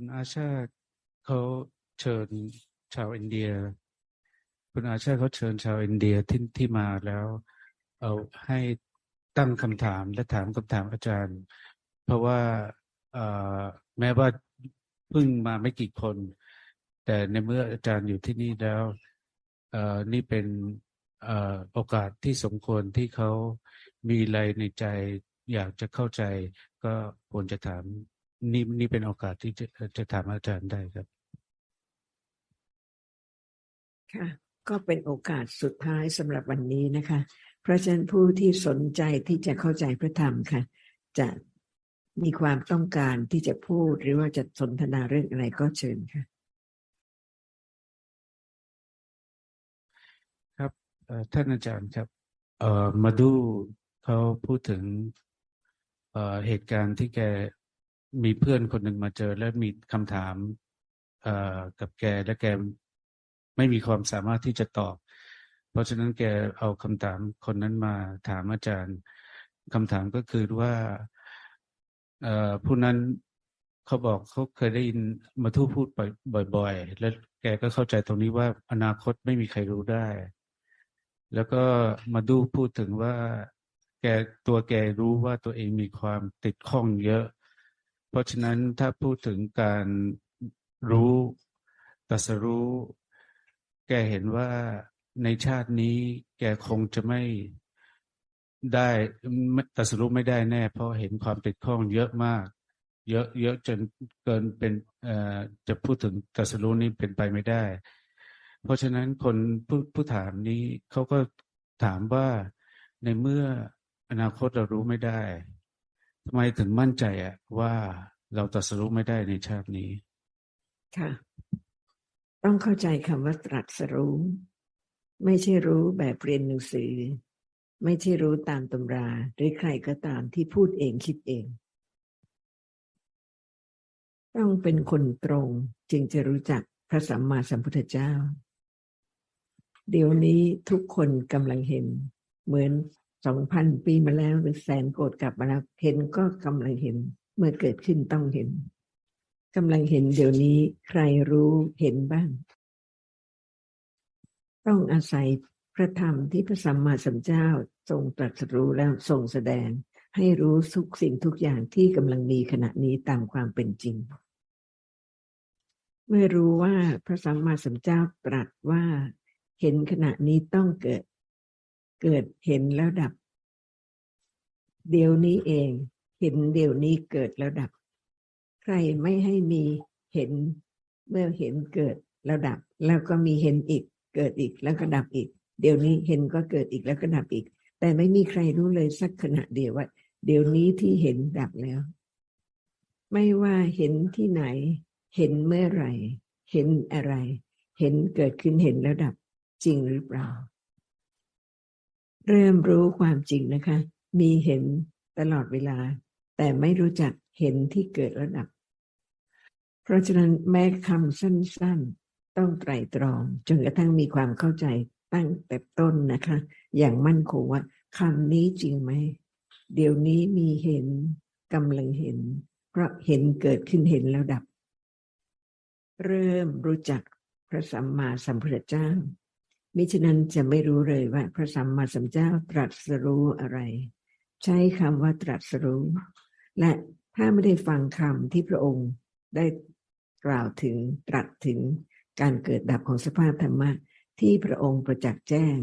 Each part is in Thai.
คุณอาชาเขาเชิญชาวอินเดีย คุณอาชาเขาเชิญชาวอินเดียที่ที่มาแล้ว เอาให้ตั้งคำถามและถามคำถามอาจารย์ เพราะว่าแม้ว่าเพิ่งมาไม่กี่คน แต่ในเมื่ออาจารย์อยู่ที่นี่แล้วนี่เป็นอโอกาสที่สมควรที่เขามีอะไรในใจอยากจะเข้าใจก็ควรจะถาม นี่นี่เป็นโอกาสที่จะจะถามอาจารย์ได้ครับ ค่ะ ก็เป็นโอกาสสุดท้ายสำหรับวันนี้นะคะ เพราะฉะนั้นผู้ที่สนใจที่จะเข้าใจพระธรรมค่ะ จะมีความต้องการที่จะพูดหรือว่าจะสนทนาเรื่องอะไรก็เชิญค่ะ ครับเอ่อท่านอาจารย์ครับเอ่อมาดูเขาพูดถึงเอ่อเหตุการณ์ที่แก มีเพื่อนคนหนึ่งมาเจอ แล้วมีคำถามกับแกและแกไม่มีความสามารถที่จะตอบ เพราะฉะนั้นแกเอาคำถามคนนั้นมาถามอาจารย์คำถามก็คือว่าผู้นั้นเขาบอกเขาเคยได้ยินมาทูพูดบ่อย ๆ แล้วแกก็เข้าใจตรงนี้ว่าอนาคตไม่มีใครรู้ได้ แล้วก็มาดูพูดถึงว่า แกตัวแกรู้ว่าตัวเองมีความติดข้องเยอะ เพราะฉะนั้นถ้าพูดถึงการรู้ตรัสรู้ แกเห็นว่าในชาตินี้แกคงจะไม่ได้ตรัสรู้ไม่ได้แน่ เพราะเห็นความติดข้องเยอะมาก เยอะเยอะจนเกินเป็นจะพูดถึงตรัสรู้นี้เป็นไปไม่ได้ เพราะฉะนั้นคนผู้ผู้ถามนี้เขาก็ถามว่าในเมื่ออนาคตเรารู้ไม่ได้ ทำไมถึงมั่นใจอะว่าเราตรัสรู้ไม่ได้ในชาตินี้ ค่ะ ต้องเข้าใจคำว่าตรัสรู้ ไม่ใช่รู้แบบเรียนหนังสือ ไม่ใช่รู้ตามตำรา หรือใครก็ตามที่พูดเองคิดเอง ต้องเป็นคนตรงจึงจะรู้จักพระสัมมาสัมพุทธเจ้า เดี๋ยวนี้ทุกคนกำลังเห็น เหมือน สองพันปีมาแล้วหรือแสนโกรธกลับมาแล้วเห็นก็กำลังเห็น เมื่อเกิดขึ้นต้องเห็นกำลังเห็นเดี๋ยวนี้ใครรู้เห็นบ้าง ต้องอาศัยพระธรรมที่พระสัมมาสัมพุทธเจ้าทรงตรัสรู้แล้วทรงแสดง ให้รู้ทุกสิ่งทุกอย่างที่กำลังมีขณะนี้ตามความเป็นจริง เมื่อรู้ว่าพระสัมมาสัมพุทธเจ้าตรัสว่าเห็นขณะนี้ต้องเกิด เกิดเห็นแล้วดับ เดี๋ยวนี้เอง เห็นเดี๋ยวนี้เกิดแล้วดับ ใครไม่ให้มีเห็นเมื่อเห็นเกิดแล้วดับ แล้วก็มีเห็นอีก เกิดอีกแล้วก็ดับอีก เดี๋ยวนี้เห็นก็เกิดอีกแล้วก็ดับอีก แต่ไม่มีใครรู้เลยสักขณะเดียวว่า เดี๋ยวนี้ที่เห็นดับแล้ว ไม่ว่าเห็นที่ไหน เห็นเมื่อไหร่ เห็นอะไร เห็นเกิดขึ้นเห็นแล้วดับจริงหรือเปล่า เริ่มรู้ความจริงนะคะ มีเห็นตลอดเวลา แต่ไม่รู้จักเห็นที่เกิดแล้วดับ เพราะฉะนั้นแม้คำสั้นๆ ต้องไตรตรองจนกระทั่งมีความเข้าใจตั้งแต่ต้นนะคะ อย่างมั่นคงว่าคำนี้จริงไหม เดี๋ยวนี้มีเห็นกำลังเห็น เพราะเห็นเกิดขึ้นเห็นแล้วดับ เริ่มรู้จักพระสัมมาสัมพุทธเจ้า มิฉะนั้นจะไม่รู้เลยว่าพระสัมมาสัมพุทธเจ้าตรัสรู้อะไร ใช้คำว่าตรัสรู้ และถ้าไม่ได้ฟังคำที่พระองค์ได้กล่าวถึงตรัสถึงการเกิดดับของสภาพธรรมะที่พระองค์ประจักษ์แจ้ง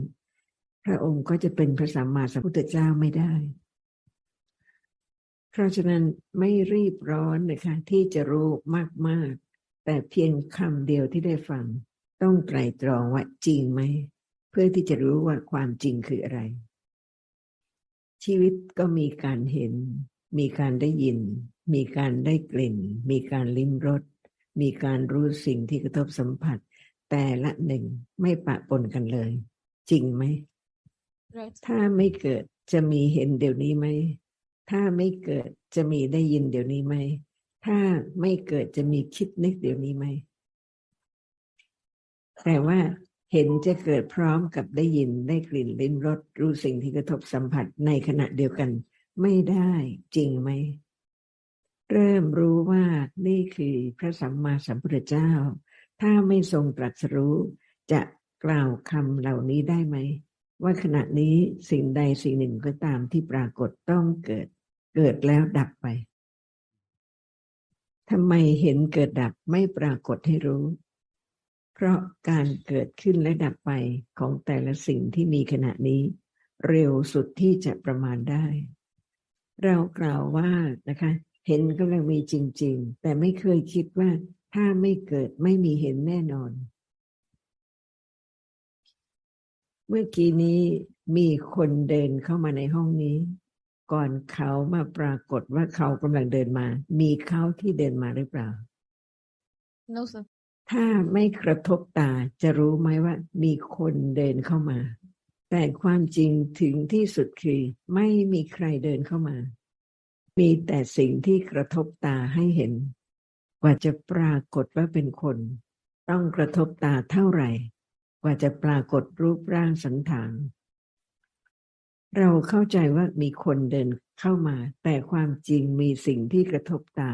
พระองค์ก็จะเป็นพระสัมมาสัมพุทธเจ้าไม่ได้ เพราะฉะนั้นไม่รีบร้อนนะคะที่จะรู้มาก ๆ แต่เพียงคำเดียวที่ได้ฟัง ต้องไตรตรองว่าจริงไหม เพื่อที่จะรู้ว่าความจริงคืออะไร ชีวิตก็มีการเห็น มีการได้ยิน มีการได้กลิ่น มีการลิ้มรสมีการรู้สิ่งที่กระทบสัมผัส แต่ละหนึ่งไม่ปะปนกันเลย จริงไหม ถ้าไม่เกิดจะมีเห็นเดี๋ยวนี้ไหม ถ้าไม่เกิดจะมีได้ยินเดี๋ยวนี้ไหม ถ้าไม่เกิดจะมีคิดนึกเดี๋ยวนี้ไหม แต่ว่าเห็นจะเกิดพร้อมกับได้ยินได้กลิ่นลิ้มรสรู้สิ่งที่กระทบสัมผัสในขณะเดียวกัน ไม่ได้จริงไหม เริ่มรู้ว่านี่คือพระสัมมาสัมพุทธเจ้า ถ้าไม่ทรงตรัสรู้ จะกล่าวคำเหล่านี้ได้ไหม ว่าขณะนี้สิ่งใดสิ่งหนึ่งก็ตามที่ปรากฏต้องเกิด เกิดแล้วดับไปทำไมเห็นเกิดดับไม่ปรากฏให้รู้ เพราะการเกิดขึ้นและดับไปของแต่ละสิ่งที่มีขณะนี้ เร็วสุดที่จะประมาณได้ เรากล่าวว่านะคะ เห็นกำลังมีจริง ๆ แต่ไม่เคยคิดว่าถ้าไม่เกิดไม่มีเห็นแน่นอน เมื่อกี้นี้มีคนเดินเข้ามาในห้องนี้ ก่อนเขามาปรากฏว่าเขากำลังเดินมา มีเขาที่เดินมาหรือเปล่า No, sir. ถ้าไม่กระทบตาจะรู้ไหมว่ามีคนเดินเข้ามา แต่ความจริงถึงที่สุดคือไม่มีใครเดินเข้ามา มีแต่สิ่งที่กระทบตาให้เห็น กว่าจะปรากฏว่าเป็นคน ต้องกระทบตาเท่าไหร่ กว่าจะปรากฏรูปร่างสันฐาน เราเข้าใจว่ามีคนเดินเข้ามา แต่ความจริงมีสิ่งที่กระทบตา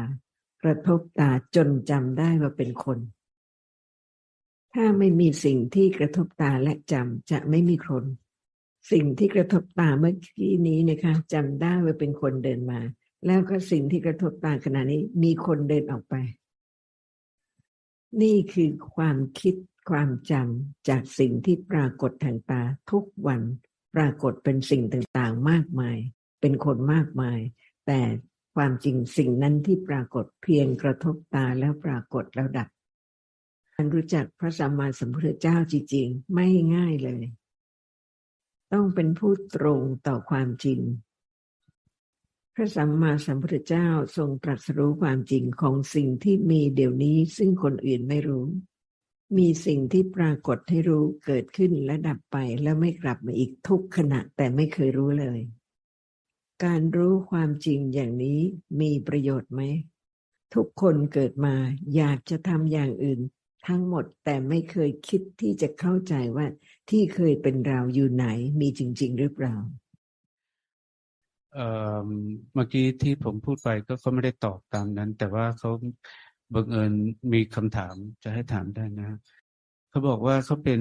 กระทบตาจนจำได้ว่าเป็นคน ถ้าไม่มีสิ่งที่กระทบตาและจำจะไม่มีคน สิ่งที่กระทบตาเมื่อกี้นี้นะคะจำได้ว่าเป็นคนเดินมา แล้วก็สิ่งที่กระทบตาขณะนี้มีคนเดินออกไป นี่คือความคิดความจำจากสิ่งที่ปรากฏทางตาทุกวัน ปรากฏเป็นสิ่งต่างๆมากมาย เป็นคนมากมาย แต่ความจริงสิ่งนั้นที่ปรากฏเพียงกระทบตาแล้วปรากฏแล้วดับ การรู้จักพระสัมมาสัมพุทธเจ้าจริงๆ ไม่ง่ายเลย ต้องเป็นผู้ตรงต่อความจริง พระสัมมาสัมพุทธเจ้าทรงตรัสรู้ความจริงของสิ่งที่มีเดี๋ยวนี้ซึ่งคนอื่นไม่รู้ มีสิ่งที่ปรากฏให้รู้เกิดขึ้นและดับไปแล้วไม่กลับมาอีกทุกขณะแต่ไม่เคยรู้เลย การรู้ความจริงอย่างนี้มีประโยชน์ไหมทุกคนเกิดมาอยากจะทำอย่างอื่น ทั้งหมดแต่ไม่เคยคิดที่จะเข้าใจว่าที่เคยเป็นเราอยู่ไหนมีจริง ๆ หรือเปล่าเมื่อกี้ที่ผมพูดไปก็เขาไม่ได้ตอบตามนั้น แต่ว่าเขาบังเอิญมีคำถามจะให้ถามได้นะเขาบอกว่าเขาเป็น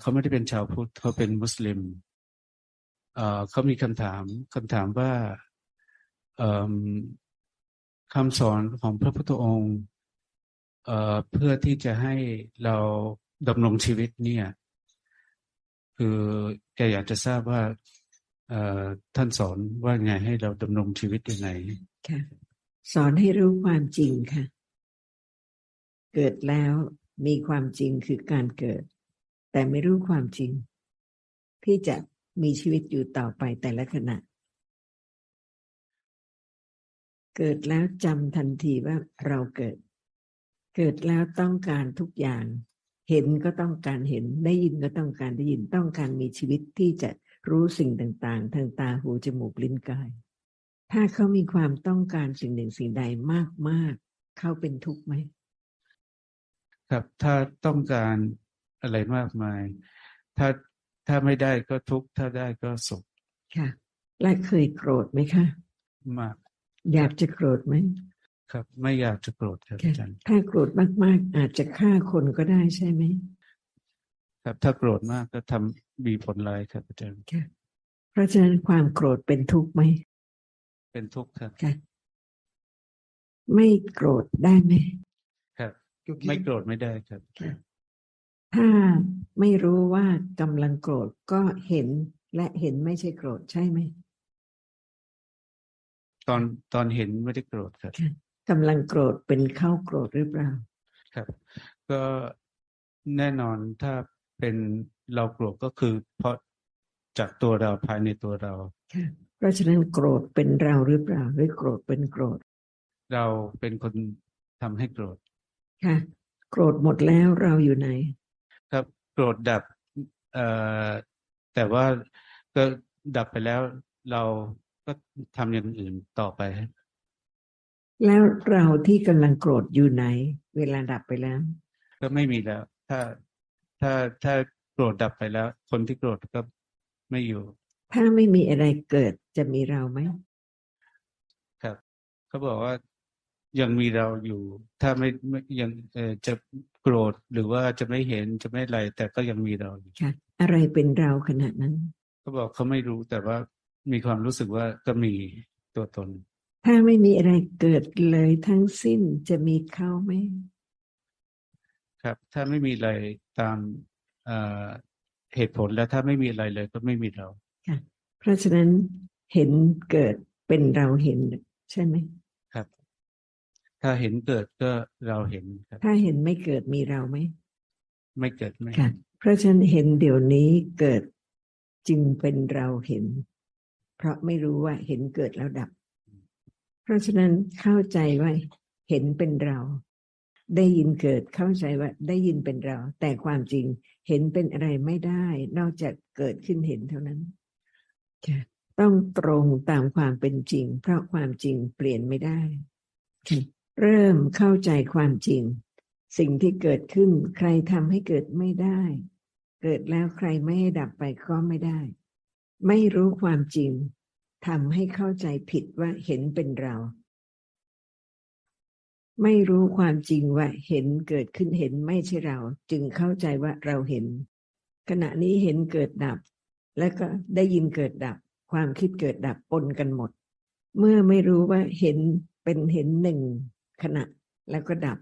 เขาไม่ได้เป็นชาวพุทธเขาเป็นมุสลิมเขามีคำถามคำถามว่าคำสอนของพระพุทธองค์ เอ่อเพื่อที่จะให้เราดำรงชีวิตเนี่ย คือแกอยากจะทราบว่าเอ่อท่านสอนว่าไงให้เราดำรงชีวิตยังไงค่ะ สอนให้รู้ความจริงค่ะ เกิดแล้วมีความจริงคือการเกิด แต่ไม่รู้ความจริง ที่จะมีชีวิตอยู่ต่อไปแต่ละขณะ เกิดแล้วจำทันทีว่าเราเกิด เกิดแล้วต้องการทุกอย่าง เห็นก็ต้องการเห็น ได้ยินก็ต้องการได้ยิน ต้องการมีชีวิตที่จะรู้สิ่งต่างๆ ทางตาหูจมูกลิ้นกาย ถ้าเขามีความต้องการสิ่งหนึ่งสิ่งใดมากๆ เขาเป็นทุกข์ไหม ครับถ้าต้องการอะไรมากมาย ถ้าถ้าไม่ได้ก็ทุกข์ ถ้าได้ก็สุข ค่ะ และเคยโกรธไหมคะ มาก อยากจะโกรธไหม ครับ ไม่อยากจะโกรธครับค่ะอาจารย์ถ้าโกรธมากๆ อาจจะฆ่าคนก็ได้ใช่ไหมครับถ้าโกรธมากก็ทำมีผลร้ายครับอาจารย์ค่ะเพราะฉะนั้นความโกรธเป็นทุกข์ไหม เป็นทุกข์ครับค่ะไม่โกรธได้ไหมครับ ไม่โกรธไม่ได้ครับค่ะถ้าไม่รู้ว่ากำลังโกรธก็เห็นและเห็นไม่ใช่โกรธใช่ไหมตอนตอนเห็นไม่ได้โกรธครับค่ะ กำลังโกรธเป็นเข้าโกรธหรือเปล่า ครับ ก็แน่นอนถ้าเป็นเราโกรธก็คือ เพราะจากตัวเราภายในตัวเราค่ะเพราะฉะนั้นโกรธเป็นเราหรือเปล่า หรือโกรธเป็นโกรธ เราเป็นคนทำให้โกรธ ค่ะ โกรธหมดแล้วเราอยู่ไหน ครับโกรธดับเอ่อแต่ว่าก็ดับไปแล้วเราก็ทำอย่างอื่นต่อไป แล้วเราที่กำลังโกรธอยู่ไหน เวลาดับไปแล้ว ก็ไม่มีแล้ว ถ้าถ้าถ้าโกรธดับไปแล้ว คนที่โกรธก็ไม่อยู่ ถ้าไม่มีอะไรเกิดจะมีเราไหมครับเขาบอกว่ายังมีเราอยู่ ถ้าไม่ไม่ยังเออจะโกรธหรือว่าจะไม่เห็นจะไม่อะไร แต่ก็ยังมีเราอยู่ค่ะ อะไรเป็นเราขณะนั้นเขาบอกเขาไม่รู้แต่ว่ามีความรู้สึกว่าก็มีตัวตน ถ้าไม่มีอะไรเกิดเลยทั้งสิ้นจะมีเขาไหมครับ ถ้าไม่มีอะไรตามเอ่อเหตุผลแล้วถ้าไม่มีอะไรเลยก็ไม่มีเราค่ะเพราะฉะนั้นเห็นเกิดเป็นเราเห็นใช่ไหมครับ ถ้าเห็นเกิดก็เราเห็นครับ ถ้าเห็นไม่เกิดมีเราไหมไม่เกิดไม่ค่ะ เพราะฉะนั้นเห็นเดี๋ยวนี้เกิดจึงเป็นเราเห็น เพราะไม่รู้ว่าเห็นเกิดแล้วดับ เพราะฉะนั้นเข้าใจว่าเห็นเป็นเรา ได้ยินเกิดเข้าใจว่าได้ยินเป็นเรา แต่ความจริงเห็นเป็นอะไรไม่ได้ นอกจากเกิดขึ้นเห็นเท่านั้นค่ะต้องตรงตามความเป็นจริง เพราะความจริงเปลี่ยนไม่ได้ เริ่มเข้าใจความจริง สิ่งที่เกิดขึ้นใครทำให้เกิดไม่ได้ เกิดแล้วใครไม่ให้ดับไปก็ไม่ได้ ไม่รู้ความจริง ทำให้เข้าใจผิดว่าเห็นเป็นเรา ไม่รู้ความจริงว่าเห็นเกิดขึ้นเห็นไม่ใช่เรา จึงเข้าใจว่าเราเห็น ขณะนี้เห็นเกิดดับ แล้วก็ได้ยินเกิดดับ ความคิดเกิดดับปนกันหมด เมื่อไม่รู้ว่าเห็นเป็นเห็นหนึ่งขณะแล้วก็ดับ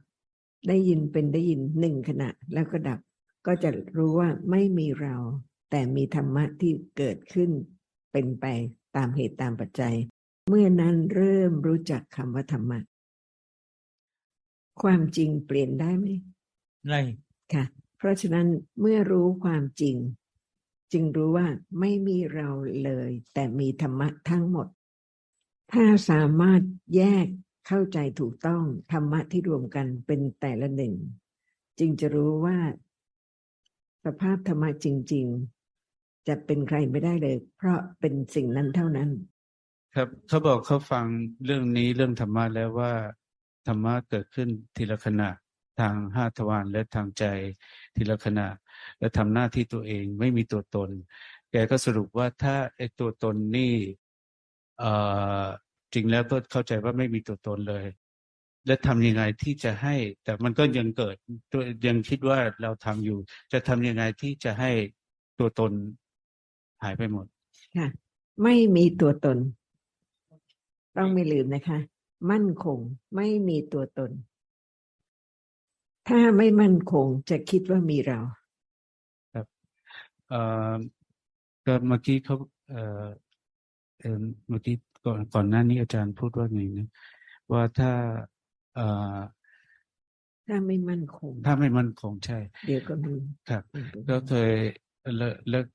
ได้ยินเป็นได้ยินหนึ่งขณะแล้วก็ดับ ก็จะรู้ว่าไม่มีเรา แต่มีธรรมะที่เกิดขึ้นเป็นไป ตามเหตุตามปัจจัย เมื่อนั้นเริ่มรู้จักคำว่าธรรมะ ความจริงเปลี่ยนได้ไหมได้ค่ะ เพราะฉะนั้นเมื่อรู้ความจริง จึงรู้ว่าไม่มีเราเลย แต่มีธรรมะทั้งหมด ถ้าสามารถแยกเข้าใจถูกต้องธรรมะที่รวมกันเป็นแต่ละหนึ่ง จึงจะรู้ว่า สภาพธรรมะจริงๆ จะเป็นใครไม่ได้เลย เพราะเป็นสิ่งนั้นเท่านั้น ครับเขาบอกเขาฟังเรื่องนี้เรื่องธรรมะแล้วว่าธรรมะเกิดขึ้นทีละขณะทางห้าทวารและทางใจทีละขณะ และทำหน้าที่ตัวเองไม่มีตัวตน แกก็สรุปว่าถ้าไอ้ตัวตนนี่เอ่อจริงแล้วก็เข้าใจว่าไม่มีตัวตนเลย และทำยังไงที่จะให้ แต่มันก็ยังเกิดตัวยังคิดว่าเราทำอยู่ จะทำยังไงที่จะให้ตัวตน หายไปหมด ค่ะ ไม่มีตัวตน ต้องไม่ลืมนะคะ มั่นคงไม่มีตัวตน ถ้าไม่มั่นคงจะคิดว่ามีเราเอ่อก็เมื่อกี้เขาเอ่อเอ่อเมื่อกี้ก่อนก่อนหน้านี้อาจารย์พูดว่าไงนะว่าถ้าเอ่อถ้าไม่มั่นคง ถ้าไม่มั่นคงใช่ เดี๋ยวก็มีครับ ก็เคยเลิกเลิก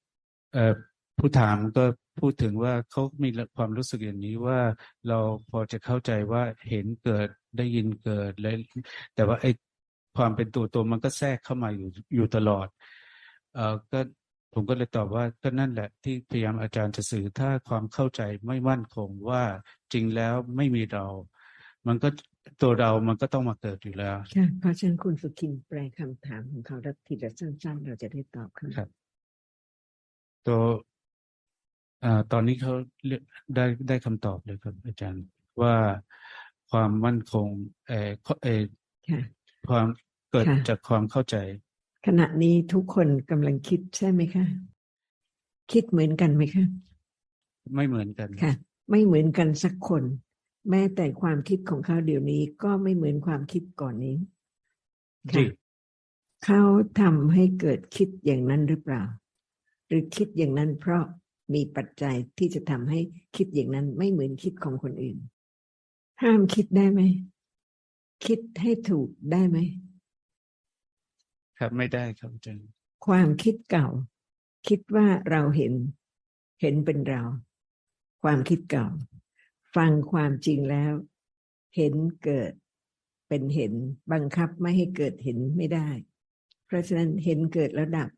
เอ่อ ผู้ถามก็พูดถึงว่าเขามีความรู้สึกอย่างนี้ว่าเราพอจะเข้าใจว่าเห็นเกิดได้ยินเกิดและแต่ว่าไอ้ความเป็นตัวตนมันก็แทรกเข้ามาอยู่อยู่ตลอด เอ่อก็ผมก็เลยตอบว่าก็นั่นแหละที่พยายามอาจารย์จะสื่อถ้าความเข้าใจไม่มั่นคงว่าจริงแล้วไม่มีเรา มันก็ตัวเรามันก็ต้องมาเกิดอยู่แล้วค่ะเพราะฉะนั้นคุณสุขินแปลคำถามของเขาแล้วทีละสั้นๆ เราจะได้ตอบคำครับ ตัว อ่าตอนนี้เขาเรียกได้ได้คำตอบเลยครับ อาจารย์ว่าความมั่นคงเออเออค่ะ ความเกิดค่ะ จากความเข้าใจ ขณะนี้ทุกคนกำลังคิดใช่ไหมคะ คิดเหมือนกันไหมคะ ไม่เหมือนกันค่ะ ไม่เหมือนกันสักคน แม้แต่ความคิดของเขาเดี๋ยวนี้ก็ไม่เหมือนความคิดก่อนนี้จริค่ะงเขาทำให้เกิดคิดอย่างนั้นหรือเปล่า หรือคิดอย่างนั้นเพราะ มีปัจจัยที่จะทำให้คิดอย่างนั้นไม่เหมือนคิดของคนอื่น ห้ามคิดได้ไหม คิดให้ถูกได้ไหม ครับไม่ได้ครับอาจารย์ความคิดเก่า คิดว่าเราเห็น เห็นเป็นเรา ความคิดเก่า ฟังความจริงแล้ว เห็นเกิดเป็นเห็นบังคับไม่ให้เกิดเห็นไม่ได้ เพราะฉะนั้นเห็นเกิดแล้วดับ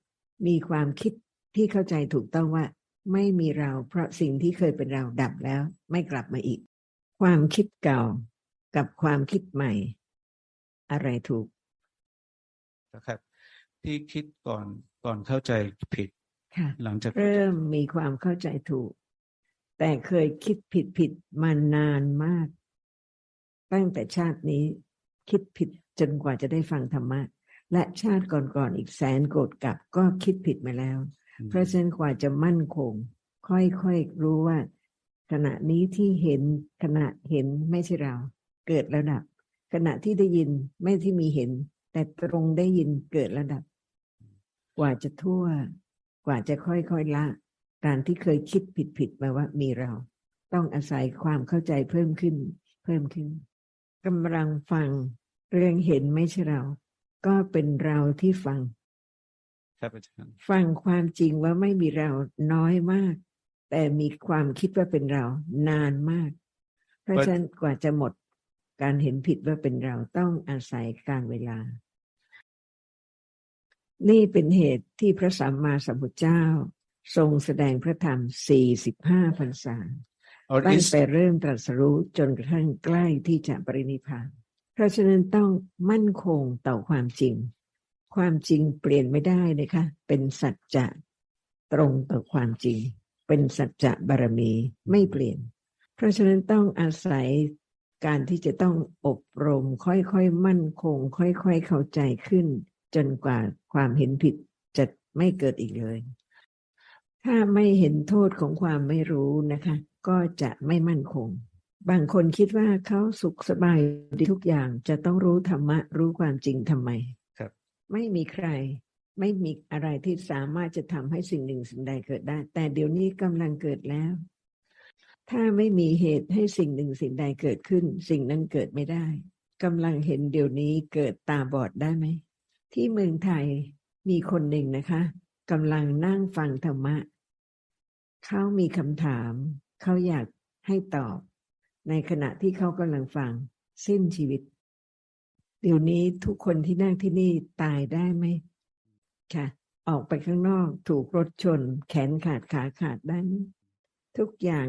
มีความคิดที่เข้าใจถูกต้องว่า ไม่มีเรา เพราะสิ่งที่เคยเป็นเราดับแล้ว ไม่กลับมาอีก ความคิดเก่ากับความคิดใหม่ อะไรถูกนะครับที่คิดก่อนก่อนเข้าใจผิดค่ะหลังจากเริ่มมีความเข้าใจถูก แต่เคยคิดผิดผิดๆมานานมาก ตั้งแต่ชาตินี้คิดผิดจนกว่าจะได้ฟังธรรมะ และชาติก่อนๆอีกแสนโกรธกลับก็คิดผิดมาแล้วอืม เพราะฉะนั้นกว่าจะมั่นคง ค่อยๆรู้ว่า ขณะนี้ที่เห็นขณะเห็นไม่ใช่เรา เกิดระดับ ขณะที่ได้ยินไม่ที่มีเห็น แต่ตรงได้ยินเกิดระดับ กว่าจะทั่ว กว่าจะค่อยๆละ การที่เคยคิดผิดๆมาว่ามีเรา ต้องอาศัยความเข้าใจเพิ่มขึ้น เพิ่มขึ้นกำลังฟังเรื่องเห็นไม่ใช่เรา ก็เป็นเราที่ฟัง ครับอาจารย์ฟังความจริงว่าไม่มีเราน้อยมาก แต่มีความคิดว่าเป็นเรานานมาก เพราะฉะนั้นกว่าจะหมดการเห็นผิดว่าเป็นเราต้องอาศัยการเวลา นี่เป็นเหตุที่พระสัมมาสัมพุทธเจ้า ทรงแสดงพระธรรม 45พรรษา Or ตั้ง is แต่เริ่มตรัสรู้จนกระทั่งใกล้ที่จะปรินิพพาน เพราะฉะนั้นต้องมั่นคงต่อความจริง ความจริงเปลี่ยนไม่ได้นะคะเป็นสัจจะตรงต่อความจริง เป็นสัจจะบารมีไม่เปลี่ยน เพราะฉะนั้นต้องอาศัยการที่จะต้องอบรมค่อยๆมั่นคง ค่อยๆเข้าใจขึ้น จนกว่าความเห็นผิดจะไม่เกิดอีกเลย ถ้าไม่เห็นโทษของความไม่รู้นะคะ ก็จะไม่มั่นคง บางคนคิดว่าเขาสุขสบายดีทุกอย่างจะต้องรู้ธรรมะรู้ความจริงทำไม ไม่มีใคร ไม่มีอะไรที่สามารถจะทำให้สิ่งหนึ่งสิ่งใดเกิดได้ แต่เดี๋ยวนี้กำลังเกิดแล้ว ถ้าไม่มีเหตุให้สิ่งหนึ่งสิ่งใดเกิดขึ้น สิ่งนั้นเกิดไม่ได้กำลังเห็นเดี๋ยวนี้เกิดตาบอดได้ไหม ที่เมืองไทยมีคนหนึ่งนะคะกำลังนั่งฟังธรรมะ เขามีคำถาม เขาอยากให้ตอบ ในขณะที่เขากำลังฟัง สิ้นชีวิต เดี๋ยวนี้ทุกคนที่นั่งที่นี่ตายได้ไหมค่ะ ออกไปข้างนอกถูกรถชน แขนขาดขาขาดได้ไหมทุกอย่าง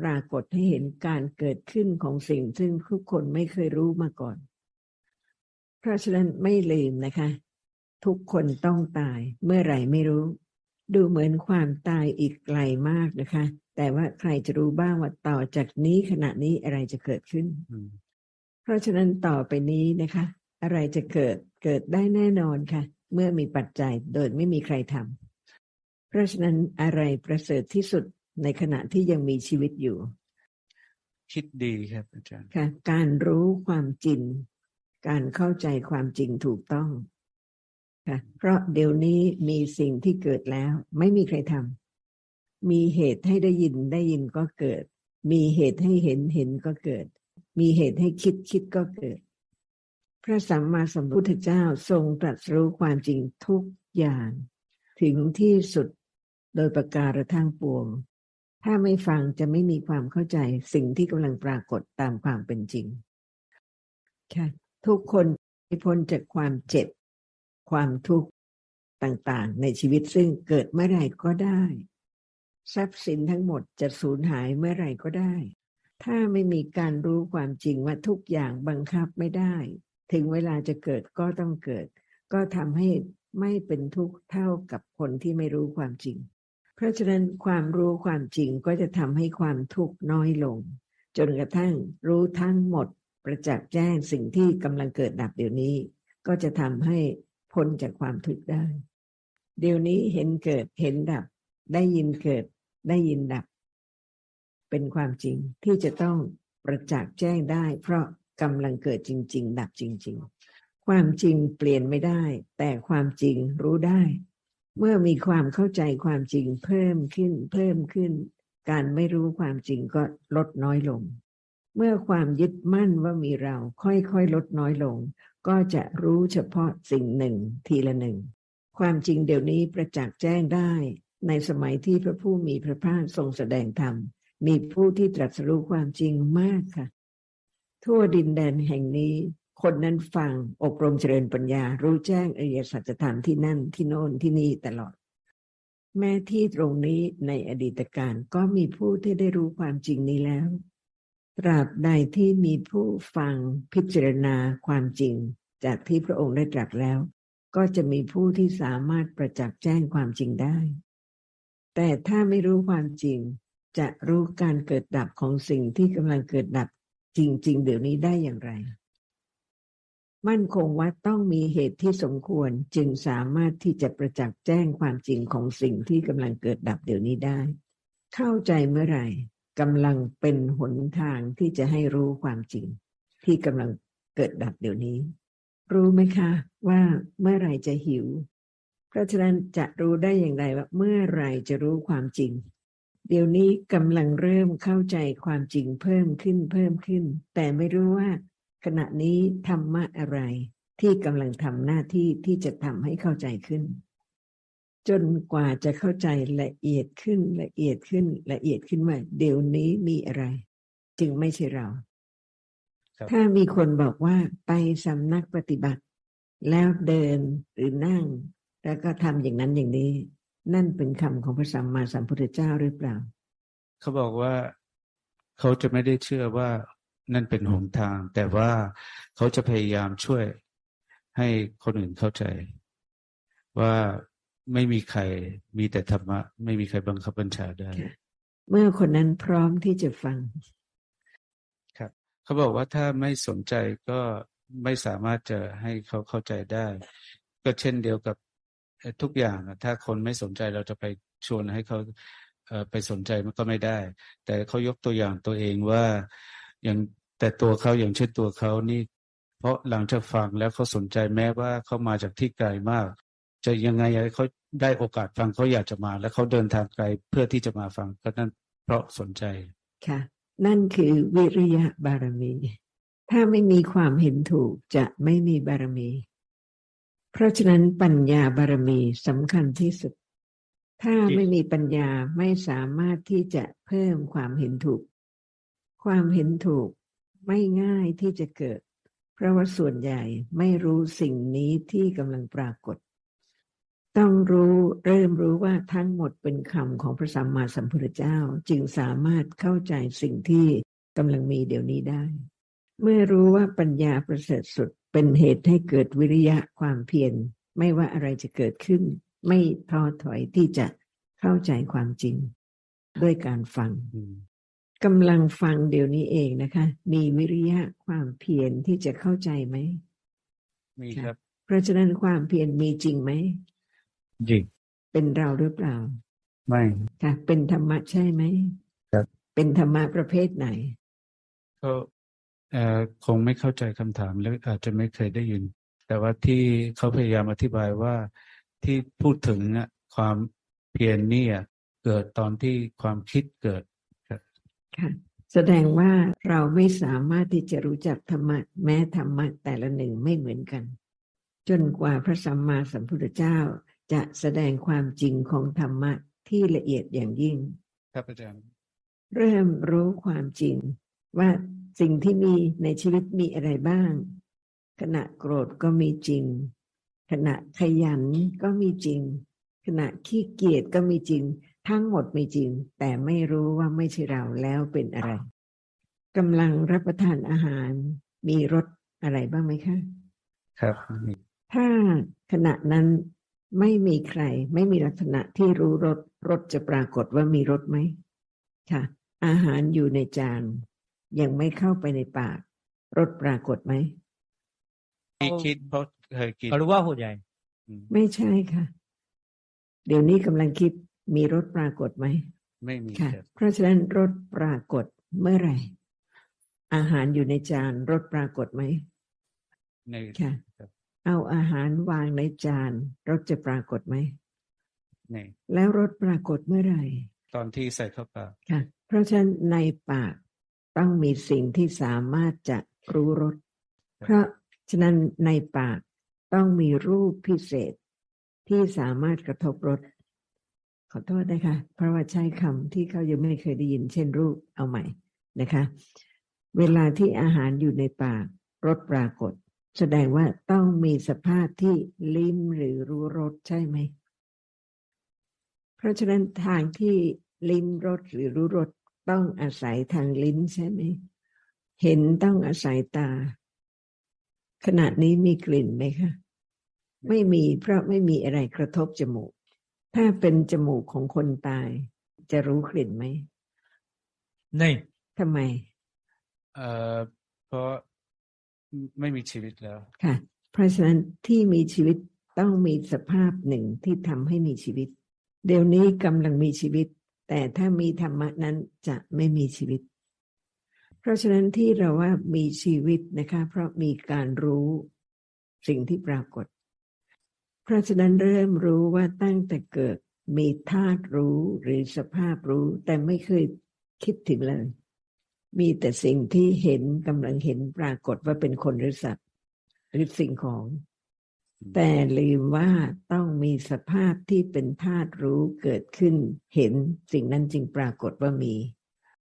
ปรากฏให้เห็นการเกิดขึ้นของสิ่งซึ่งทุกคนไม่เคยรู้มาก่อน เพราะฉะนั้นไม่ลืมนะคะ ทุกคนต้องตายเมื่อไหร่ไม่รู้ ดูเหมือนความตายอีกไกลมากนะคะ แต่ว่าใครจะรู้บ้างว่าต่อจากนี้ขณะนี้อะไรจะเกิดขึ้น เพราะฉะนั้นต่อไปนี้นะคะ อะไรจะเกิดเกิดได้แน่นอนค่ะ เมื่อมีปัจจัยโดยไม่มีใครทำเพราะฉะนั้นอะไรประเสริฐที่สุดในขณะที่ยังมีชีวิตอยู่ คิดดีครับอาจารย์ค่ะ การรู้ความจริง การเข้าใจความจริงถูกต้องค่ะเพราะเดี๋ยวนี้มีสิ่งที่เกิดแล้ว ไม่มีใครทำมีเหตุให้ได้ยินได้ยินก็เกิด มีเหตุให้เห็นเห็นก็เกิด มีเหตุให้คิดคิดก็เกิด พระสัมมาสัมพุทธเจ้าทรงตรัสรู้ความจริงทุกอย่าง ถึงที่สุดโดยประการทั้งปวง ถ้าไม่ฟังจะไม่มีความเข้าใจสิ่งที่กำลังปรากฏตามความเป็นจริงค่ะทุกคนพ้นจากความเจ็บ ความทุกข์ต่างๆ ในชีวิตซึ่งเกิดเมื่อไหร่ก็ได้ ทรัพย์สินทั้งหมดจะสูญหายเมื่อไหร่ก็ได้ ถ้าไม่มีการรู้ความจริงว่าทุกอย่างบังคับไม่ได้ ถึงเวลาจะเกิดก็ต้องเกิด ก็ทำให้ไม่เป็นทุกข์เท่ากับคนที่ไม่รู้ความจริง เพราะฉะนั้นความรู้ความจริงก็จะทำให้ความทุกข์น้อยลง จนกระทั่งรู้ทั้งหมดประจักษ์แจ้งสิ่งที่กำลังเกิดดับเดี๋ยวนี้ ก็จะทำให้พ้นจากความทุกข์ได้ เดี๋ยวนี้เห็นเกิดเห็นดับ ได้ยินเกิดได้ยินดับ เป็นความจริงที่จะต้องประจักษ์แจ้งได้ เพราะกำลังเกิดจริง ๆ ดับจริง ๆ ความจริงเปลี่ยนไม่ได้ แต่ความจริงรู้ได้ เมื่อมีความเข้าใจความจริงเพิ่มขึ้นเพิ่มขึ้น การไม่รู้ความจริงก็ลดน้อยลง เมื่อความยึดมั่นว่ามีเราค่อยๆลดน้อยลง ก็จะรู้เฉพาะสิ่งหนึ่งทีละหนึ่ง ความจริงเดี๋ยวนี้ประจักษ์แจ้งได้ ในสมัยที่พระผู้มีพระภาคทรงแสดงธรรม มีผู้ที่ตรัสรู้ความจริงมากค่ะ ทั่วดินแดนแห่งนี้ คนนั้นฟังอบรมเจริญปัญญา รู้แจ้งอริยสัจธรรมที่นั่นที่โน่นที่นี่ตลอด แม้ที่ตรงนี้ในอดีตการก็มีผู้ที่ได้รู้ความจริงนี้แล้ว ตราบใดที่มีผู้ฟังพิจารณาความจริง จากที่พระองค์ได้ตรัสแล้ว ก็จะมีผู้ที่สามารถประจักษ์แจ้งความจริงได้ แต่ถ้าไม่รู้ความจริง จะรู้การเกิดดับของสิ่งที่กำลังเกิดดับจริง ๆ เดี๋ยวนี้ได้อย่างไร มั่นคงว่าต้องมีเหตุที่สมควรจึงสามารถที่จะประจักษ์แจ้งความจริงของสิ่งที่กำลังเกิดดับเดี๋ยวนี้ได้ เข้าใจเมื่อไหร่กำลังเป็นหนทางที่จะให้รู้ความจริง ที่กำลังเกิดดับเดี๋ยวนี้ รู้ไหมคะ ว่าเมื่อไหร่จะหิว เพราะฉะนั้นจะรู้ได้อย่างไรว่าเมื่อไหร่จะรู้ความจริง เดี๋ยวนี้กำลังเริ่มเข้าใจความจริงเพิ่มขึ้นเพิ่มขึ้น แต่ไม่รู้ว่า ขณะนี้ธรรมะอะไร ที่กำลังทำหน้าที่ที่จะทำให้เข้าใจขึ้น จนกว่าจะเข้าใจละเอียดขึ้นละเอียดขึ้นละเอียดขึ้นว่าเดี๋ยวนี้มีอะไร จึงไม่ใช่เราครับถ้ามีคนบอกว่าไปสำนักปฏิบัติ แล้วเดินหรือนั่ง แล้วก็ทำอย่างนั้นอย่างนี้ นั่นเป็นคำของพระสัมมาสัมพุทธเจ้าหรือเปล่า เขาบอกว่าเขาจะไม่ได้เชื่อว่านั่นเป็นหนทาง แต่ว่าเขาจะพยายามช่วยให้คนอื่นเข้าใจ ว่าไม่มีใครมีแต่ธรรมะ ไม่มีใครบังคับบัญชาได้ค่ะเมื่อคนนั้นพร้อมที่จะฟัง ครับ เขาบอกว่าถ้าไม่สนใจก็ไม่สามารถจะให้เขาเข้าใจได้ ก็เช่นเดียวกับเอ่อ ทุกอย่างถ้าคนไม่สนใจเราจะไปชวนให้เขาเไปสนใจมันก็ไม่ได้ แต่เขายกตัวอย่างตัวเองว่าอย่างแต่ตัวเขาอย่างเช่นตัวเขานี่ เพราะหลังจากฟังแล้วเขาสนใจแม้ว่าเขามาจากที่ไกลมาก จะยังไงเขาได้โอกาสฟังเขาอยากจะมา แล้วเขาเดินทางไกลเพื่อที่จะมาฟังก็นั่นเพราะสนใจค่ะ นั่นคือวิริยะบารมี ถ้าไม่มีความเห็นถูกจะไม่มีบารมี เพราะฉะนั้นปัญญาบารมีสำคัญที่สุด ถ้าไม่มีปัญญาไม่สามารถที่จะเพิ่มความเห็นถูก ความเห็นถูกไม่ง่ายที่จะเกิด เพราะว่าส่วนใหญ่ไม่รู้สิ่งนี้ที่กำลังปรากฏ ต้องรู้เริ่มรู้ว่าทั้งหมดเป็นคำของพระสัมมาสัมพุทธเจ้า จึงสามารถเข้าใจสิ่งที่กำลังมีเดี๋ยวนี้ได้ เมื่อรู้ว่าปัญญาประเสริฐสุดเป็นเหตุให้เกิดวิริยะความเพียรไม่ว่าอะไรจะเกิดขึ้น ไม่ท้อถอยที่จะเข้าใจความจริง ด้วยการฟังอืมกำลังฟังเดี๋ยวนี้เองนะคะ มีวิริยะความเพียรที่จะเข้าใจไหมมีครับ เพราะฉะนั้นความเพียรมีจริงไหมจริงเป็นเราหรือเปล่า ไม่ค่ะเป็นธรรมะใช่ไหมครับ เป็นธรรมะประเภทไหนก็เอ่อ คงไม่เข้าใจคำถามแล้วอาจจะไม่เคยได้ยิน แต่ว่าที่เขาพยายามอธิบายว่าที่พูดถึงอะความเพียรเนี่ยเกิดตอนที่ความคิดเกิดครับค่ะแสดงว่าเราไม่สามารถที่จะรู้จักธรรมะแม้ธรรมะแต่ละหนึ่งไม่เหมือนกัน จนกว่าพระสัมมาสัมพุทธเจ้าจะแสดงความจริงของธรรมะที่ละเอียดอย่างยิ่ง ครับอาจารย์ เริ่มรู้ความจริงว่า สิ่งที่มีในชีวิตมีอะไรบ้าง ขณะโกรธก็มีจริง ขณะขยันก็มีจริง ขณะขี้เกียจก็มีจริง ทั้งหมดมีจริง แต่ไม่รู้ว่าไม่ใช่เราแล้วเป็นอะไรกำลังรับประทานอาหาร มีรสอะไรบ้างไหมคะ ครับมีถ้าขณะนั้นไม่มีใคร ไม่มีลักษณะที่รู้รสรสจะปรากฏว่ามีรสไหมค่ะ อาหารอยู่ในจาน ยังไม่เข้าไปในปากรสปรากฏไหมมีคิดเพราะเคยกินเขารู้ว่าหัวใหญ่อืมไม่ใช่ค่ะ เดี๋ยวนี้กำลังคิดมีรสปรากฏไหมไม่มีค่ะครับเพราะฉะนั้นรสปรากฏเมื่อไหร่ อาหารอยู่ในจานรสปรากฏไหมในค่ะครับเอาอาหารวางในจานรสจะปรากฏไหมในแล้วรสปรากฏเมื่อไหร่ ตอนที่ใส่เข้าปากค่ะ เพราะฉะนั้นในปาก ต้องมีสิ่งที่สามารถจะรู้รสเพราะฉะนั้นในปากต้องมีรูปพิเศษที่สามารถกระทบรสขอโทษนะคะเพราะว่าใช้คำที่เขายังไม่เคยได้ยิน เช่นรูปเอาใหม่นะคะ เวลาที่อาหารอยู่ในปากรสปรากฏ แสดงว่าต้องมีสภาพที่ลิ้มหรือรู้รสใช่ไหม เพราะฉะนั้นทางที่ลิ้มรสหรือรู้รส ต้องอาศัยทางลิ้นใช่ไหม เห็นต้องอาศัยตา ขณะนี้มีกลิ่นไหมคะ ไม่มีเพราะไม่มีอะไรกระทบจมูก ถ้าเป็นจมูกของคนตาย จะรู้กลิ่นไหมนี่ทำไม เอ่อ เพราะไม่มีชีวิตแล้ว ค่ะ เพราะฉะนั้นที่มีชีวิตต้องมีสภาพหนึ่งที่ทำให้มีชีวิต เดี๋ยวนี้กำลังมีชีวิต แต่ถ้ามีธรรมะนั้นจะไม่มีชีวิต เพราะฉะนั้นที่เราว่ามีชีวิตนะคะ เพราะมีการรู้สิ่งที่ปรากฏ เพราะฉะนั้นเริ่มรู้ว่าตั้งแต่เกิดมีธาตุรู้หรือสภาพรู้ แต่ไม่เคยคิดถึงเลย มีแต่สิ่งที่เห็นกำลังเห็นปรากฏว่าเป็นคนหรือสัตว์หรือสิ่งของ แต่ลืมว่าต้องมีสภาพที่เป็นธาตุรู้เกิดขึ้น เห็นสิ่งนั้นจึงปรากฏว่ามี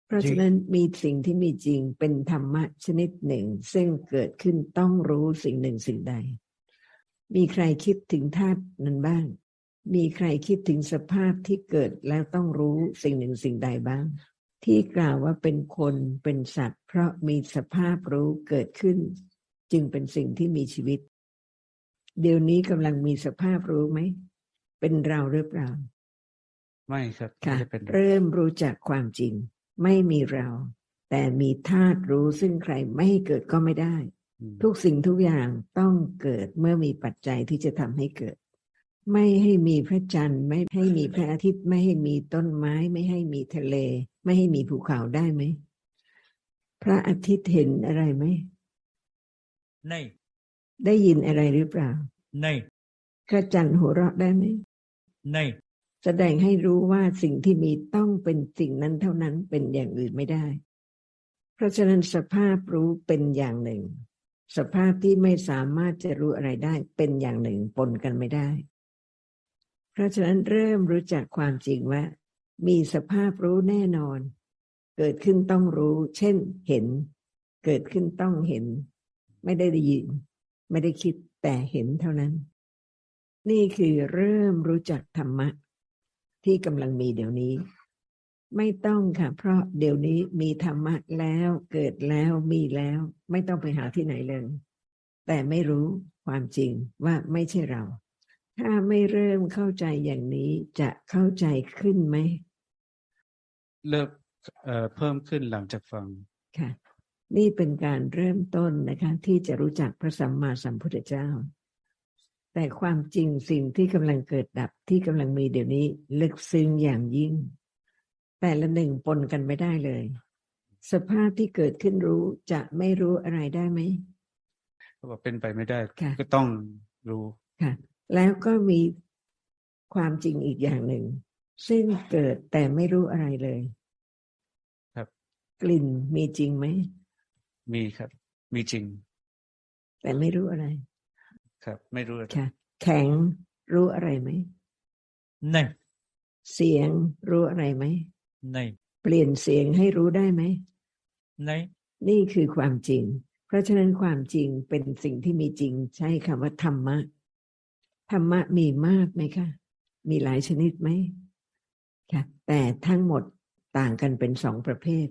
เพราะฉะนั้นมีสิ่งที่มีจริงเป็นธรรมะชนิดหนึ่ง ซึ่งเกิดขึ้นต้องรู้สิ่งหนึ่งสิ่งใด มีใครคิดถึงธาตุนั้นบ้าง มีใครคิดถึงสภาพที่เกิดแล้วต้องรู้สิ่งหนึ่งสิ่งใดบ้าง ที่กล่าวว่าเป็นคนเป็นสัตว์ เพราะมีสภาพรู้เกิดขึ้น จึงเป็นสิ่งที่มีชีวิต เดี๋ยวนี้กำลังมีสภาพรู้ไหม เป็นเราหรือเปล่า ไม่ครับไม่ค่ะได้เป็นเริ่มรู้จักความจริง ไม่มีเรา แต่มีธาตุรู้ซึ่งใครไม่ให้เกิดก็ไม่ได้อืมทุกสิ่งทุกอย่างต้องเกิดเมื่อมีปัจจัยที่จะทำให้เกิด ไม่ให้มีพระจันทร์ ไม่ให้มีพระอาทิตย์ ไม่ให้มีต้นไม้ ไม่ให้มีทะเล ไม่ให้มีภูเขาได้ไหม พระอาทิตย์เห็นอะไรไหม नहीं ได้ยินอะไรหรือเปล่า नहीं พระจันทร์หัวเราะได้ไหม नहीं แสดงให้รู้ว่าสิ่งที่มีต้องเป็นสิ่งนั้นเท่านั้นเป็นอย่างอื่นไม่ได้ เพราะฉะนั้นสภาพรู้เป็นอย่างหนึ่ง สภาพที่ไม่สามารถจะรู้อะไรได้ เป็นอย่างหนึ่งปนกันไม่ได้ เพราะฉะนั้นเริ่มรู้จักความจริงว่า มีสภาพรู้แน่นอน เกิดขึ้นต้องรู้ เช่น เห็น เกิดขึ้นต้องเห็น ไม่ได้ได้ยิน ไม่ได้คิดแต่เห็นเท่านั้น นี่คือเริ่มรู้จักธรรมะ ที่กำลังมีเดี๋ยวนี้ ไม่ต้องค่ะ เพราะเดี๋ยวนี้มีธรรมะแล้วเกิดแล้วมีแล้ว ไม่ต้องไปหาที่ไหนเลย แต่ไม่รู้ความจริงว่าไม่ใช่เรา ถ้าไม่เริ่มเข้าใจอย่างนี้จะเข้าใจขึ้นไหมเลิกเอ่อเพิ่มขึ้นหลังจากฟังค่ะ นี่เป็นการเริ่มต้นนะคะที่จะรู้จักพระสัมมาสัมพุทธเจ้า แต่ความจริงสิ่งที่กำลังเกิดดับที่กำลังมีเดี๋ยวนี้ลึกซึ้งอย่างยิ่ง แต่ละหนึ่งปนกันไม่ได้เลย สภาพที่เกิดขึ้นรู้จะไม่รู้อะไรได้ไหมเขาบอกเป็นไปไม่ได้ค่ะก็ต้องรู้ค่ะ แล้วก็มีความจริงอีกอย่างหนึ่ง ซึ่งเกิดแต่ไม่รู้อะไรเลย ครับ กลิ่นมีจริงไหม มีครับ มีจริง แต่ไม่รู้อะไร ครับ ไม่รู้อะไรค่ะ แข็งรู้อะไรไหมไม่เสียงรู้อะไรไหมไม่เปลี่ยนเสียงให้รู้ได้ไหมไม่นี่คือความจริง เพราะฉะนั้นความจริงเป็นสิ่งที่มีจริง ใช้คำว่าธรรมะ ธรรมะมีมากไหมคะ มีหลายชนิดไหมค่ะ แต่ทั้งหมดต่างกันเป็นสองประเภท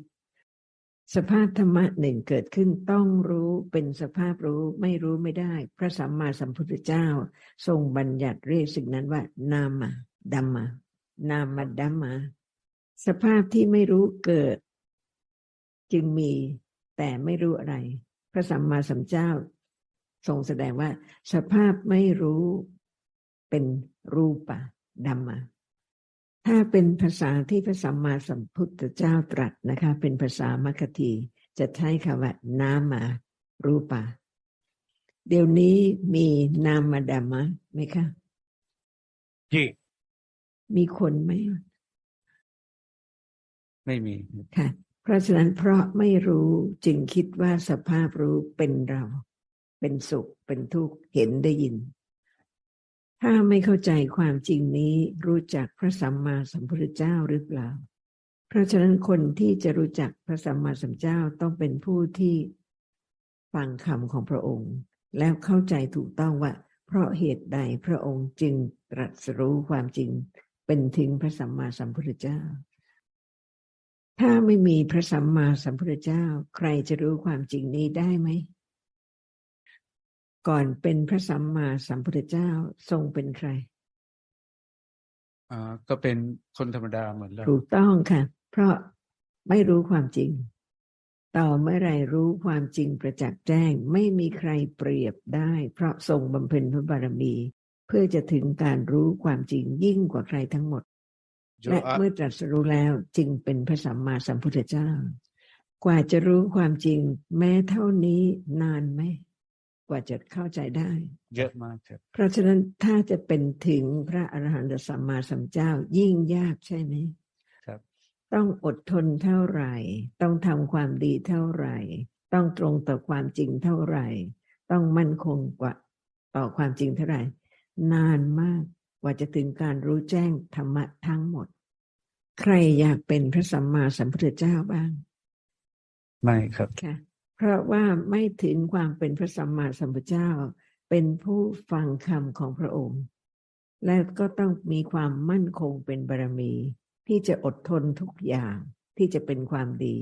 สภาพธรรมะหนึ่งเกิดขึ้นต้องรู้เป็นสภาพรู้ไม่รู้ไม่ได้ พระสัมมาสัมพุทธเจ้า ทรงบัญญัติเรียกสิ่งนั้นว่า นามะดัมมะนามะดัมมะสภาพที่ไม่รู้เกิด จึงมีแต่ไม่รู้อะไร พระสัมมาสัมพุทธเจ้า ทรงแสดงว่า สภาพไม่รู้เป็นรูปะดัมมะ ถ้าเป็นภาษาที่พระสัมมาสัมพุทธเจ้าตรัสนะคะ เป็นภาษามัคคีจะใช้คำว่านามารูปะ เดี๋ยวนี้มีนามดามะไหมคะ जी มีคนไหมไม่มีค่ะ เพราะฉะนั้นเพราะไม่รู้จึงคิดว่าสภาพรู้เป็นเรา เป็นสุขเป็นทุกข์เห็นได้ยิน ถ้าไม่เข้าใจความจริงนี้รู้จักพระสัมมาสัมพุทธเจ้าหรือเปล่า เพราะฉะนั้นคนที่จะรู้จักพระสัมมาสัมพุทธเจ้าต้องเป็นผู้ที่ฟังคำของพระองค์ แล้วเข้าใจถูกต้องว่า เพราะเหตุใดพระองค์จึงตรัสรู้ความจริง เป็นถึงพระสัมมาสัมพุทธเจ้า ถ้าไม่มีพระสัมมาสัมพุทธเจ้า ใครจะรู้ความจริงนี้ได้ไหม ก่อนเป็นพระสัมมาสัมพุทธเจ้าทรงเป็นใครอ่าก็เป็นคนธรรมดาเหมือนเราถูกต้องค่ะ เพราะไม่รู้ความจริง ต่อเมื่อไรรู้ความจริงประจักษ์แจ้ง ไม่มีใครเปรียบได้ เพราะทรงบำเพ็ญพระบารมี เพื่อจะถึงการรู้ความจริงยิ่งกว่าใครทั้งหมด जो และ आ- เมื่อตรัสรู้แล้วจึงเป็นพระสัมมาสัมพุทธเจ้า กว่าจะรู้ความจริง แม้เท่านี้นานไหม กว่าจะเข้าใจได้ เยอะมากครับ เพราะฉะนั้นถ้าจะเป็นถึงพระอรหันตสัมมาสัมพุทธเจ้ายิ่งยากใช่ไหมครับ ต้องอดทนเท่าไหร่ ต้องทำความดีเท่าไหร่ ต้องตรงต่อความจริงเท่าไหร่ ต้องมั่นคงกว่าต่อความจริงเท่าไหร่ นานมากกว่าจะถึงการรู้แจ้งธรรมะทั้งหมด ใครอยากเป็นพระสัมมาสัมพุทธเจ้าบ้าง ไม่ครับค่ะ เพราะว่าไม่ถึงความเป็นพระสัมมาสัมพุทธเจ้า เป็นผู้ฟังคำของพระองค์ และก็ต้องมีความมั่นคงเป็นบารมี ที่จะอดทนทุกอย่างที่จะเป็นความดี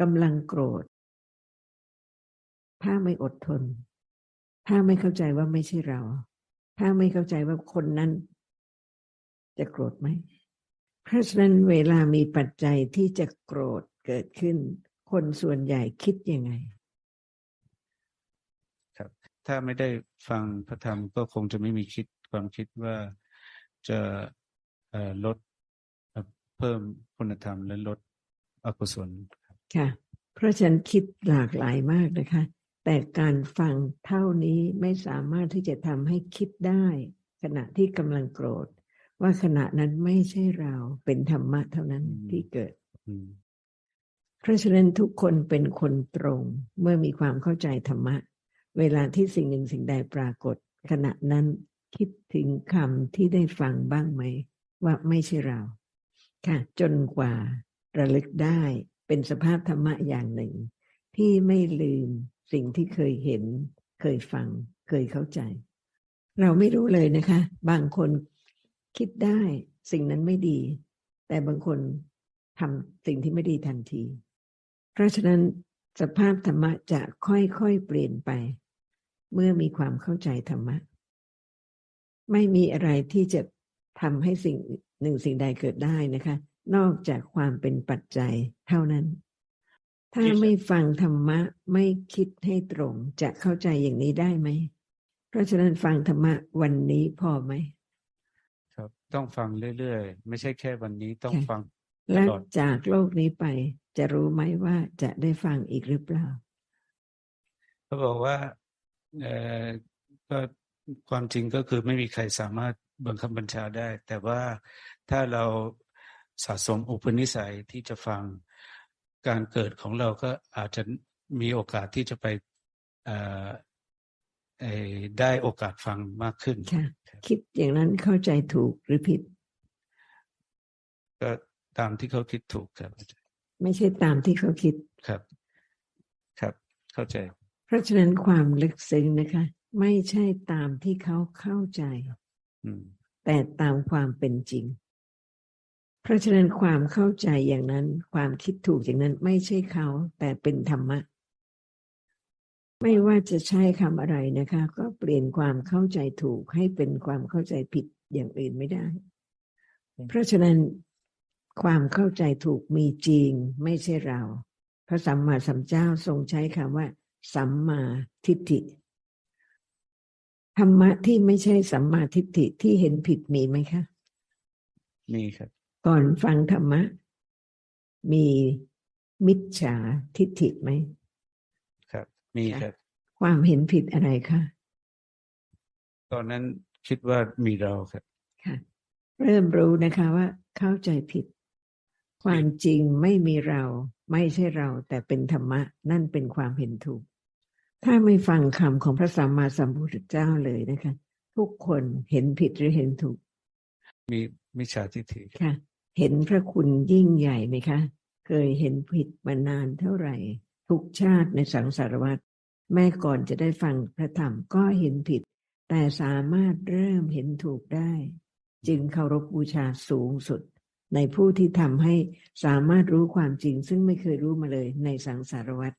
กำลังโกรธ ถ้าไม่อดทน ถ้าไม่เข้าใจว่าไม่ใช่เรา ถ้าไม่เข้าใจว่าคนนั้น จะโกรธไหมเพราะฉะนั้นเวลามีปัจจัยที่จะโกรธเกิดขึ้น คนส่วนใหญ่คิดยังไง ครับ ถ้าไม่ได้ฟังพระธรรมก็คงจะไม่มีคิดความคิดว่าจะเอ่อลดเอ่อเพิ่มคุณธรรมและลดอกุศลครับค่ะ เพราะฉะนันคิดหลากหลายมากนะคะ แต่การฟังเท่านี้ไม่สามารถที่จะทำให้คิดได้ ขณะที่กำลังโกรธ ว่าขณะนั้นไม่ใช่เราเป็นธรรมะเท่านั้นที่เกิดอืม เพราะฉะนั้นทุกคนเป็นคนตรง เมื่อมีความเข้าใจธรรมะ เวลาที่สิ่งหนึ่งสิ่งใดปรากฏ ขณะนั้นคิดถึงคำที่ได้ฟังบ้างไหม ว่าไม่ใช่เรา ค่ะ จนกว่าระลึกได้เป็นสภาพธรรมะอย่างหนึ่ง ที่ไม่ลืมสิ่งที่เคยเห็น เคยฟัง เคยเข้าใจ เราไม่รู้เลยนะคะ บางคนคิดได้สิ่งนั้นไม่ดี แต่บางคนทำสิ่งที่ไม่ดีทันที เพราะฉะนั้นสภาพธรรมะจะค่อยๆเปลี่ยนไป เมื่อมีความเข้าใจธรรมะ ไม่มีอะไรที่จะทำให้สิ่งหนึ่งสิ่งใดเกิดได้นะคะ นอกจากความเป็นปัจจัยเท่านั้น ถ้าไม่ฟังธรรมะไม่คิดให้ตรงจะเข้าใจอย่างนี้ได้ไหม เพราะฉะนั้นฟังธรรมะวันนี้พอไหม ครับต้องฟังเรื่อยๆ ไม่ใช่แค่วันนี้ต้องค่ะฟัง และตลอดจากโลกนี้ไปจะรู้ไหมว่าจะได้ฟังอีกหรือเปล่าเขาบอกว่าเออก็ความจริงก็คือไม่มีใครสามารถบังคับบัญชาได้ แต่ว่าถ้าเราสะสมอุปนิสัยที่จะฟังการเกิดของเราก็อาจจะมีโอกาสที่จะไปเอ่อเอ่อได้โอกาสฟังมากขึ้นค่ะครับคิดอย่างนั้นเข้าใจถูกหรือผิด ก็ ตามที่เขาคิดถูกครับอาจารย์ไม่ใช่ตามที่เขาคิดครับ ครับ เข้าใจ เพราะฉะนั้นความลึกซึ้งนะคะ ไม่ใช่ตามที่เขาเข้าใจ อืม แต่ตามความเป็นจริง เพราะฉะนั้นความเข้าใจอย่างนั้น ความคิดถูกอย่างนั้นไม่ใช่เขา แต่เป็นธรรมะ ไม่ว่าจะใช้คำอะไรนะคะ ก็เปลี่ยนความเข้าใจถูกให้เป็นความเข้าใจผิดอย่างอื่นไม่ได้ เพราะฉะนั้น ความเข้าใจถูกมีจริงไม่ใช่เรา พระสัมมาสัมพุทธเจ้าทรงใช้คำว่า สัมมาทิฏฐิธรรมะที่ไม่ใช่สัมมาทิฏฐิที่เห็นผิดมีไหมคะ มีครับ ก่อนฟังธรรมะ มีมิจฉาทิฏฐิไหมครับ มีครับ ความเห็นผิดอะไรคะตอนนั้นคิดว่ามีเราครับ ค่ะ เริ่มรู้นะคะว่าเข้าใจผิด ความจริงไม่มีเรา ไม่ใช่เรา แต่เป็นธรรมะ นั่นเป็นความเห็นถูก ถ้าไม่ฟังคำของพระสัมมาสัมพุทธเจ้าเลยนะคะ ทุกคนเห็นผิดหรือเห็นถูก มีมิจฉาทิฏฐิครับค่ะ เห็นพระคุณยิ่งใหญ่ไหมคะ เคยเห็นผิดมานานเท่าไหร่ ทุกชาติในสังสารวัฏแม่ก่อนจะได้ฟังพระธรรมก็เห็นผิด แต่สามารถเริ่มเห็นถูกได้ จึงเคารพบูชาสูงสุด ในผู้ที่ทำให้สามารถรู้ความจริง ซึ่งไม่เคยรู้มาเลยในสังสารวัฏ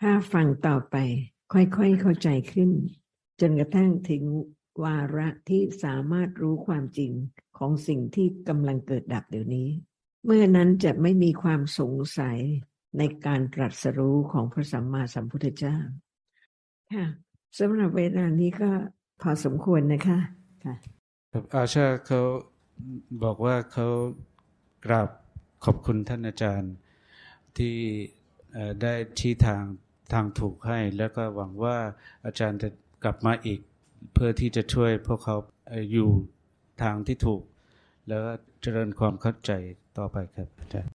ถ้าฟังต่อไป ค่อยๆเข้าใจขึ้น จนกระทั่งถึงวาระที่สามารถรู้ความจริงของสิ่งที่กำลังเกิดดับเดี๋ยวนี้ เมื่อนั้นจะไม่มีความสงสัยในการตรัสรู้ของพระสัมมาสัมพุทธเจ้า ค่ะสำหรับเวลานี้ก็พอสมควรนะคะ ค่ะครับอาชาเขา บอกว่าเขากราบขอบคุณท่านอาจารย์ที่ได้ชี้ทางทางถูกให้ แล้วก็หวังว่าอาจารย์จะกลับมาอีกเพื่อที่จะช่วยพวกเขาเอ่ออยู่ทางที่ถูก แล้วก็เจริญความเข้าใจต่อไปครับอาจารย์